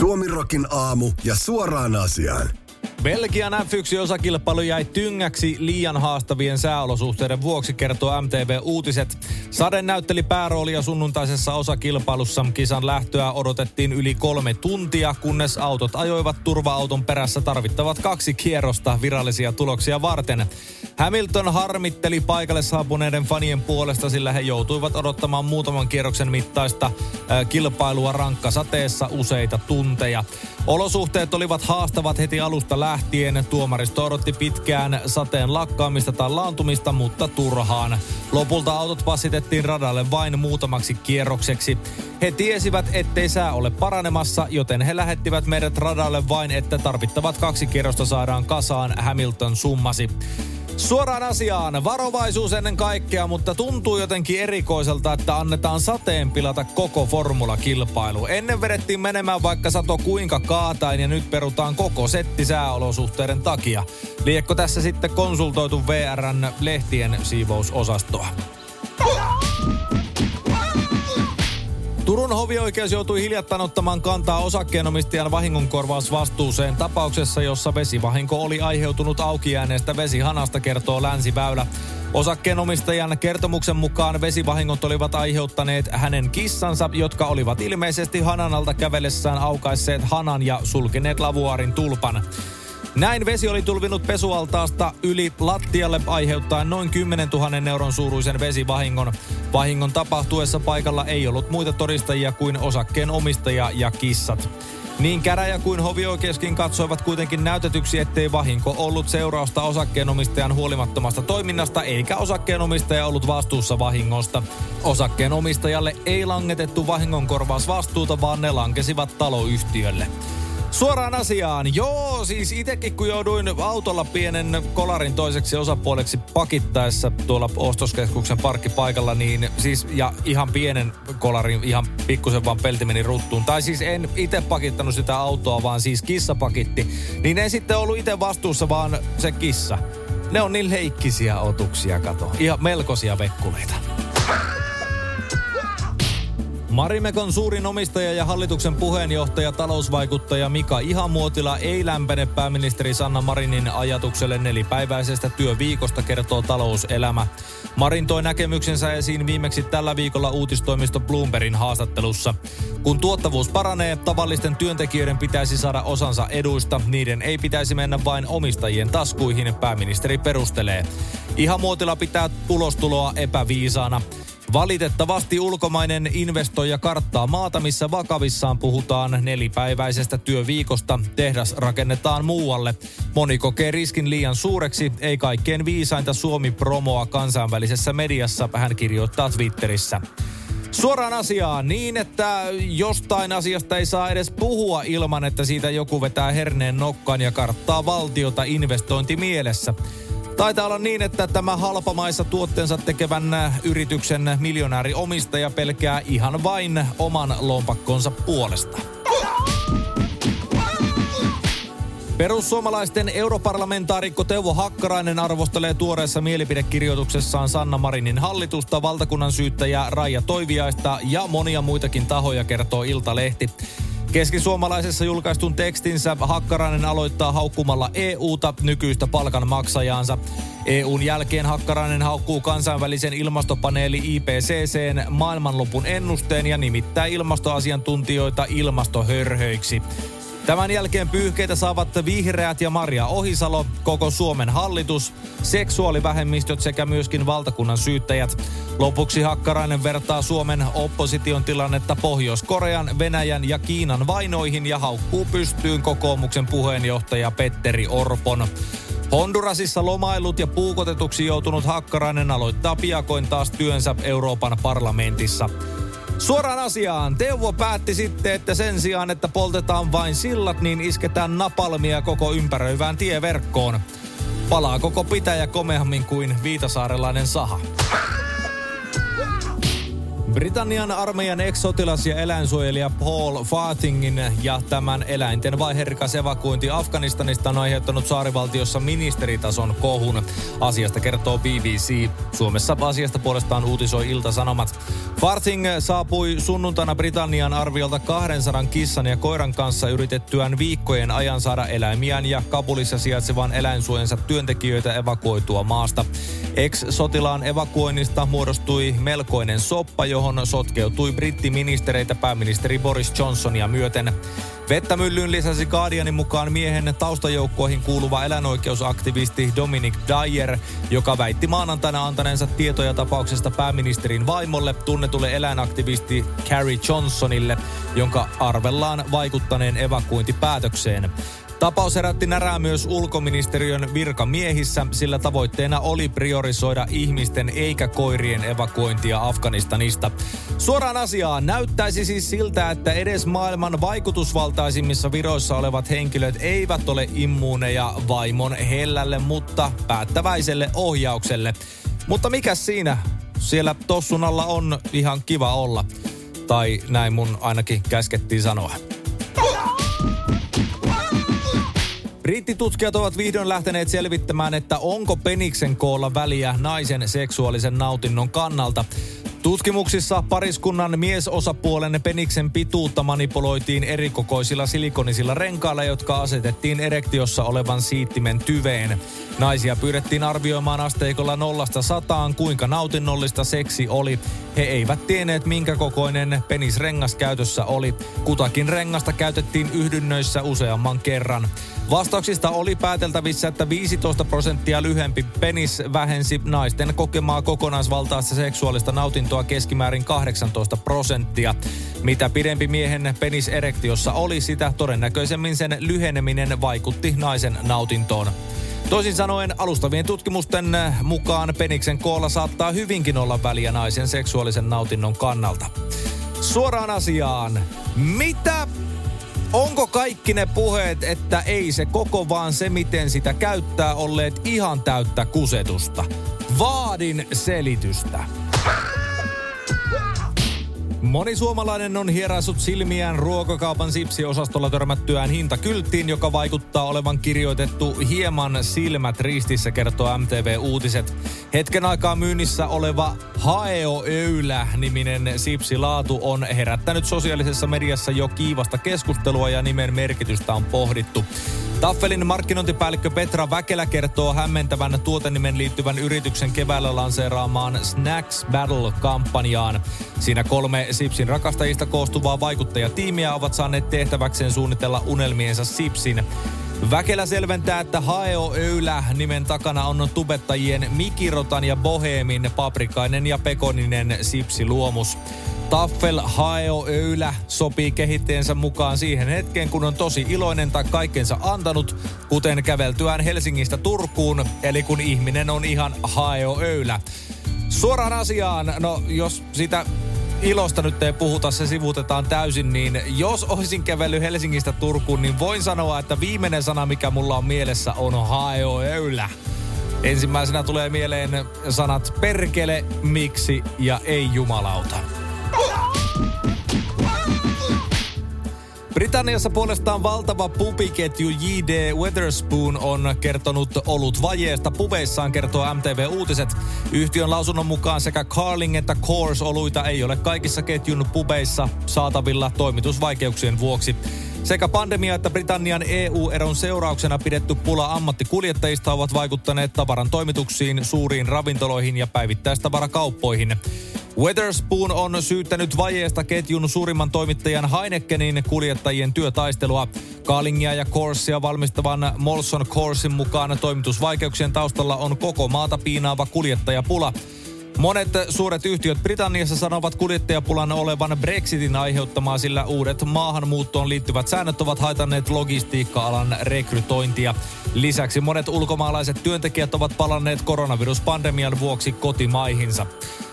Suomirokin aamu ja suoraan asiaan. Belgian F1-osakilpailu jäi tyngäksi liian haastavien sääolosuhteiden vuoksi, kertoo MTV Uutiset. Sade näytteli pääroolia sunnuntaisessa osakilpailussa. Kisan lähtöä odotettiin yli kolme tuntia, kunnes autot ajoivat turva-auton perässä tarvittavat kaksi kierrosta virallisia tuloksia varten. Hamilton harmitteli paikalle saapuneiden fanien puolesta, sillä he joutuivat odottamaan muutaman kierroksen mittaista kilpailua rankkasateessa useita tunteja. Olosuhteet olivat haastavat heti alusta lähtien. Tuomaristo odotti pitkään sateen lakkaamista tai laantumista, mutta turhaan. Lopulta autot passitettiin radalle vain muutamaksi kierrokseksi. He tiesivät, ettei sää ole paranemassa, joten he lähettivät meidät radalle vain, että tarvittavat kaksi kierrosta saadaan kasaan, Hamilton summasi. Suoraan asiaan, varovaisuus ennen kaikkea, mutta tuntuu jotenkin erikoiselta, että annetaan sateen pilata koko formulakilpailu. Ennen vedettiin menemään vaikka sato kuinka kaatain ja nyt perutaan koko setti sääolosuhteiden takia. Liekko tässä sitten konsultoitu VRn lehtien siivousosastoa? Turun hovioikeus joutui hiljattain ottamaan kantaa osakkeenomistajan vahingonkorvausvastuuseen tapauksessa, jossa vesivahinko oli aiheutunut aukijääneestä vesihanasta, kertoo Länsiväylä. Osakkeenomistajan kertomuksen mukaan vesivahingot olivat aiheuttaneet hänen kissansa, jotka olivat ilmeisesti hananalta kävellessään aukaisseet hanan ja sulkeneet lavuaarin tulpan. Näin vesi oli tulvinut pesualtaasta yli lattialle aiheuttaen noin 10 000 euron suuruisen vesivahingon. Vahingon tapahtuessa paikalla ei ollut muita todistajia kuin osakkeen omistaja ja kissat. Niin käräjä kuin hovioikeuskin katsoivat kuitenkin näytetyksi, ettei vahinko ollut seurausta osakkeenomistajan huolimattomasta toiminnasta, eikä osakkeenomistaja ollut vastuussa vahingosta. Osakkeenomistajalle ei langetettu vahingonkorvausvastuuta, vaan ne lankesivat taloyhtiölle. Suoraan asiaan. Joo, siis itekin kun jouduin autolla pienen kolarin toiseksi osapuoleksi pakittaessa tuolla ostoskeskuksen parkkipaikalla, niin siis ja ihan pienen kolarin, ihan pikkusen vaan pelti meni ruttuun. Tai siis en itse pakittanut sitä autoa, vaan siis kissa pakitti. Niin ei sitten ollut itse vastuussa, vaan se kissa. Ne on niin leikkisiä otuksia, kato. Ihan melkoisia vekkuleita. Marimekon suurin omistaja ja hallituksen puheenjohtaja talousvaikuttaja Mika Ihamuotila ei lämpene pääministeri Sanna Marinin ajatukselle nelipäiväisestä työviikosta, kertoo talouselämä. Marin toi näkemyksensä esiin viimeksi tällä viikolla uutistoimisto Bloombergin haastattelussa. Kun tuottavuus paranee, tavallisten työntekijöiden pitäisi saada osansa eduista. Niiden ei pitäisi mennä vain omistajien taskuihin, pääministeri perustelee. Ihamuotila pitää tulostuloa epäviisaana. Valitettavasti ulkomainen investoija karttaa maata, missä vakavissaan puhutaan nelipäiväisestä työviikosta. Tehdas rakennetaan muualle. Moni kokee riskin liian suureksi, ei kaikkein viisainta Suomi-promoa kansainvälisessä mediassa, hän kirjoittaa Twitterissä. Suoraan asiaan niin, että jostain asiasta ei saa edes puhua ilman, että siitä joku vetää herneen nokkaan ja karttaa valtiota investointimielessä. Taitaa olla niin, että tämä halpamaissa tuotteensa tekevän yrityksen miljonääriomistaja pelkää ihan vain oman lompakkonsa puolesta. Perussuomalaisten europarlamentaarikko Teuvo Hakkarainen arvostelee tuoreessa mielipidekirjoituksessaan Sanna Marinin hallitusta, valtakunnan syyttäjä Raija Toiviaista ja monia muitakin tahoja, kertoo Iltalehti. Keskisuomalaisessa julkaistun tekstinsä Hakkarainen aloittaa haukkumalla EUta nykyistä palkanmaksajaansa. EUn jälkeen Hakkarainen haukkuu kansainvälisen ilmastopaneeli IPCCn maailmanlopun ennusteen ja nimittää ilmastoasiantuntijoita ilmastohörhöiksi. Tämän jälkeen pyyhkeitä saavat vihreät ja Maria Ohisalo, koko Suomen hallitus, seksuaalivähemmistöt sekä myöskin valtakunnan syyttäjät. Lopuksi Hakkarainen vertaa Suomen opposition tilannetta Pohjois-Korean, Venäjän ja Kiinan vainoihin ja haukkuu pystyyn kokoomuksen puheenjohtaja Petteri Orpon. Hondurasissa lomailut ja puukotetuksi joutunut Hakkarainen aloittaa piakoin taas työnsä Euroopan parlamentissa. Suoraan asiaan. Teuvo päätti sitten, että sen sijaan, että poltetaan vain sillat, niin isketään napalmia koko ympäröivään tieverkkoon. Palaa koko pitäjä komeammin kuin viitasaarelainen saha. Britannian armeijan ex-sotilas ja eläinsuojelija Paul Farthingin ja tämän eläinten vaiherrikas evakuointi Afganistanista on aiheuttanut saarivaltiossa ministeritason kohun. Asiasta kertoo BBC. Suomessa asiasta puolestaan uutisoi Ilta-Sanomat. Farthing saapui sunnuntaina Britannian arviolta 200 kissan ja koiran kanssa yritettyään viikkojen ajan saada eläimiään ja Kabulissa sijaitsevan eläinsuojensa työntekijöitä evakuoitua maasta. Ex-sotilaan evakuoinnista muodostui melkoinen soppa, johon sotkeutui brittiministereitä pääministeri Boris Johnsonia myöten. Vettämyllyyn lisäsi Guardianin mukaan miehen taustajoukkoihin kuuluva eläinoikeusaktivisti Dominic Dyer, joka väitti maanantaina antaneensa tietoja tapauksesta pääministerin vaimolle tunnetulle eläinaktivisti Carrie Johnsonille, jonka arvellaan vaikuttaneen evakuointipäätökseen. Tapaus herätti närää myös ulkoministeriön virkamiehissä, sillä tavoitteena oli priorisoida ihmisten eikä koirien evakuointia Afganistanista. Suoraan asiaan näyttäisi siis siltä, että edes maailman vaikutusvaltaisimmissa viroissa olevat henkilöt eivät ole immuuneja vaimon hellälle, mutta päättäväiselle ohjaukselle. Mutta mikä siinä? Siellä tossun alla on ihan kiva olla. Tai näin mun ainakin käskettiin sanoa. Brittitutkijat ovat vihdoin lähteneet selvittämään, että onko peniksen koolla väliä naisen seksuaalisen nautinnon kannalta. Tutkimuksissa pariskunnan miesosapuolen peniksen pituutta manipuloitiin erikokoisilla silikonisilla renkailla, jotka asetettiin erektiossa olevan siittimen tyveen. Naisia pyydettiin arvioimaan asteikolla nollasta sataan, kuinka nautinnollista seksi oli. He eivät tienneet, minkä kokoinen penisrengas käytössä oli. Kutakin rengasta käytettiin yhdynnöissä useamman kerran. Vastauksista oli pääteltävissä, että 15 prosenttia lyhempi penis vähensi naisten kokemaa kokonaisvaltaista seksuaalista nautintoa keskimäärin 18 prosenttia. Mitä pidempi miehen penis erektiossa oli, sitä todennäköisemmin sen lyheneminen vaikutti naisen nautintoon. Toisin sanoen alustavien tutkimusten mukaan peniksen koolla saattaa hyvinkin olla väliä naisen seksuaalisen nautinnon kannalta. Suoraan asiaan. Mitä Onko kaikki ne puheet, että ei se koko vaan se, miten sitä käyttää, olleet ihan täyttä kusetusta? Vaadin selitystä. Moni suomalainen on hieraissut silmiään ruokakaupan sipsiosastolla törmättyään hintakylttiin, joka vaikuttaa olevan kirjoitettu hieman silmät ristissä, kertoo MTV Uutiset. Hetken aikaa myynnissä oleva Haeo Öylä-niminen sipsilaatu on herättänyt sosiaalisessa mediassa jo kiivasta keskustelua ja nimen merkitystä on pohdittu. Taffelin markkinointipäällikkö Petra Väkelä kertoo hämmentävän tuotenimen liittyvän yrityksen keväällä lanseeraamaan Snacks Battle-kampanjaan. Siinä kolme Sipsin rakastajista koostuvaa vaikuttajatiimiä ovat saaneet tehtäväkseen suunnitella unelmiensa Sipsin. Väkelä selventää, että Haeo Öylä nimen takana on tubettajien Mikirotan ja Bohemin paprikainen ja pekoninen sipsiluomus. Taffel Haeo Öylä sopii kehittäjänsä mukaan siihen hetkeen, kun on tosi iloinen tai kaikkensa antanut, kuten käveltyään Helsingistä Turkuun, eli kun ihminen on ihan Haeo Öylä. Suoraan asiaan, no jos sitä ilosta nyt ei puhuta, se sivutetaan täysin, niin jos olisin kävellyt Helsingistä Turkuun, niin voin sanoa, että viimeinen sana, mikä mulla on mielessä, on haeo öylä. Ensimmäisenä tulee mieleen sanat perkele, miksi ja ei jumalauta. Britanniassa puolestaan valtava pubiketju J.D. Weatherspoon on kertonut ollut vajeesta puveissaan, kertoo MTV Uutiset. Yhtiön lausunnon mukaan sekä Carling että Coors-oluita ei ole kaikissa ketjun pubeissa saatavilla toimitusvaikeuksien vuoksi. Sekä pandemia että Britannian EU-eron seurauksena pidetty pula ammattikuljettajista ovat vaikuttaneet tavaran toimituksiin, suuriin ravintoloihin ja päivittäistavarakauppoihin. Weatherspoon on syyttänyt vajeesta ketjun suurimman toimittajan Heinekenin kuljettajien työtaistelua. Kaalingia ja Corsia valmistavan Molson Corsin mukaan toimitusvaikeuksien taustalla on koko maata piinaava kuljettajapula. Monet suuret yhtiöt Britanniassa sanovat kuljettajapulan olevan Brexitin aiheuttamaa, sillä uudet maahanmuuttoon liittyvät säännöt ovat haitanneet logistiikka-alan rekrytointia. Lisäksi monet ulkomaalaiset työntekijät ovat palanneet koronaviruspandemian vuoksi kotimaihinsa.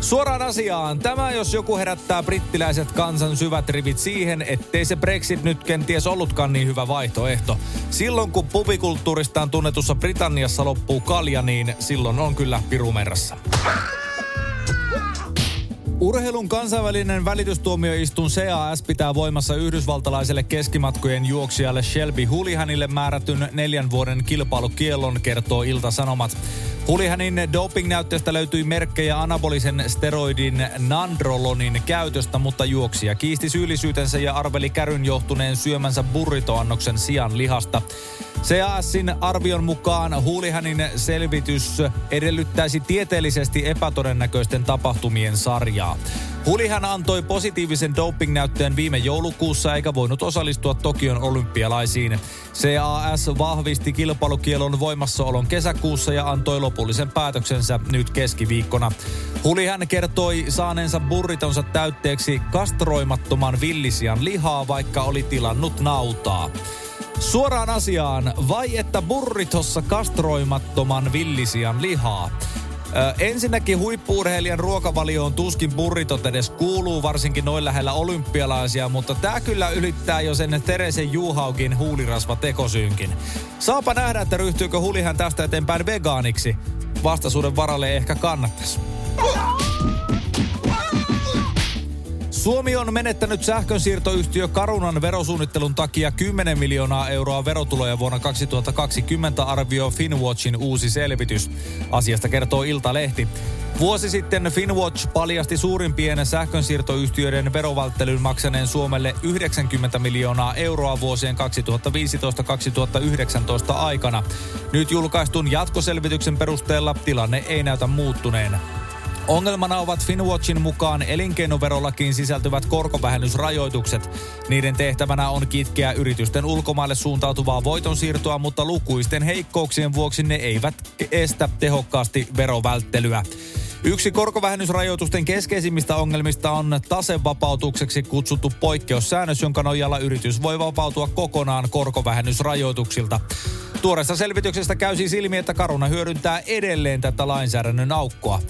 Suoraan asiaan. Tämä jos joku herättää brittiläiset kansan syvät rivit siihen, ettei se Brexit nyt kenties ollutkaan niin hyvä vaihtoehto. Silloin kun pubikulttuuristaan tunnetussa Britanniassa loppuu kalja, niin silloin on kyllä pirumerassa. Urheilun kansainvälinen välitystuomioistuin CAS pitää voimassa yhdysvaltalaiselle keskimatkojen juoksijalle Shelby Hulihanille määrätyn neljän vuoden kilpailukiellon, kertoo Ilta-Sanomat. Hulihanin dopingnäytteestä löytyi merkkejä anabolisen steroidin nandrolonin käytöstä, mutta juoksija kiisti syyllisyytensä ja arveli käryn johtuneen syömänsä burritoannoksen sian lihasta. CASin arvion mukaan Hulihanin selvitys edellyttäisi tieteellisesti epätodennäköisten tapahtumien sarjaa. Hulihan antoi positiivisen dopingnäytteen viime joulukuussa eikä voinut osallistua Tokion olympialaisiin. CAS vahvisti kilpailukielon voimassaolon kesäkuussa ja antoi lopullisen päätöksensä nyt keskiviikkona. Hulihan kertoi saaneensa burritonsa täytteeksi kastroimattoman villisian lihaa, vaikka oli tilannut nautaa. Suoraan asiaan, vai että burritossa kastroimattoman villisian lihaa? Ö, ensinnäkin huippuurheilijan ruokavalioon tuskin burritot edes kuuluu, varsinkin noin lähellä olympialaisia, mutta tämä kyllä ylittää jo sen Teresen Juhaukin huulirasva tekosynkin. Saapa nähdä, että ryhtyykö hulihan tästä eteenpäin vegaaniksi. Vastaisuuden varalle ehkä kannattaisi. Suomi on menettänyt sähkönsiirtoyhtiö Karunan verosuunnittelun takia 10 miljoonaa euroa verotuloja vuonna 2020 arvio Finwatchin uusi selvitys. Asiasta kertoo Iltalehti. Vuosi sitten Finwatch paljasti suurimpien sähkönsiirtoyhtiöiden verovälttelyn maksaneen Suomelle 90 miljoonaa euroa vuosien 2015-2019 aikana. Nyt julkaistun jatkoselvityksen perusteella tilanne ei näytä muuttuneen. Ongelmana ovat Finwatchin mukaan elinkeinoverolakiin sisältyvät korkovähennysrajoitukset. Niiden tehtävänä on kitkeä yritysten ulkomaille suuntautuvaa voitonsiirtoa, mutta lukuisten heikkouksien vuoksi ne eivät estä tehokkaasti verovälttelyä. Yksi korkovähennysrajoitusten keskeisimmistä ongelmista on tasevapautukseksi kutsuttu poikkeussäännös, jonka nojalla yritys voi vapautua kokonaan korkovähennysrajoituksilta. Tuoreesta selvityksestä käy siis ilmi, että Karuna hyödyntää edelleen tätä lainsäädännön aukkoa.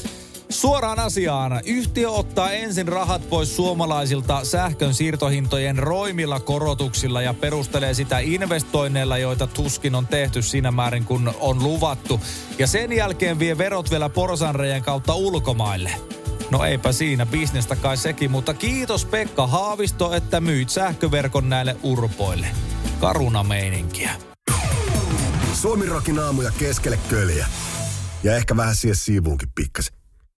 Suoraan asiaan. Yhtiö ottaa ensin rahat pois suomalaisilta sähkön siirtohintojen roimilla korotuksilla ja perustelee sitä investoinneilla, joita tuskin on tehty siinä määrin, kun on luvattu. Ja sen jälkeen vie verot vielä porsanrejen kautta ulkomaille. No eipä siinä, bisnestä kai sekin, mutta kiitos Pekka Haavisto, että myyt sähköverkon näille urpoille. Karuna meininkiä. Suomi rokin aamuja keskelle köljä. Ja ehkä vähän siihen siivuunkin pikkasen.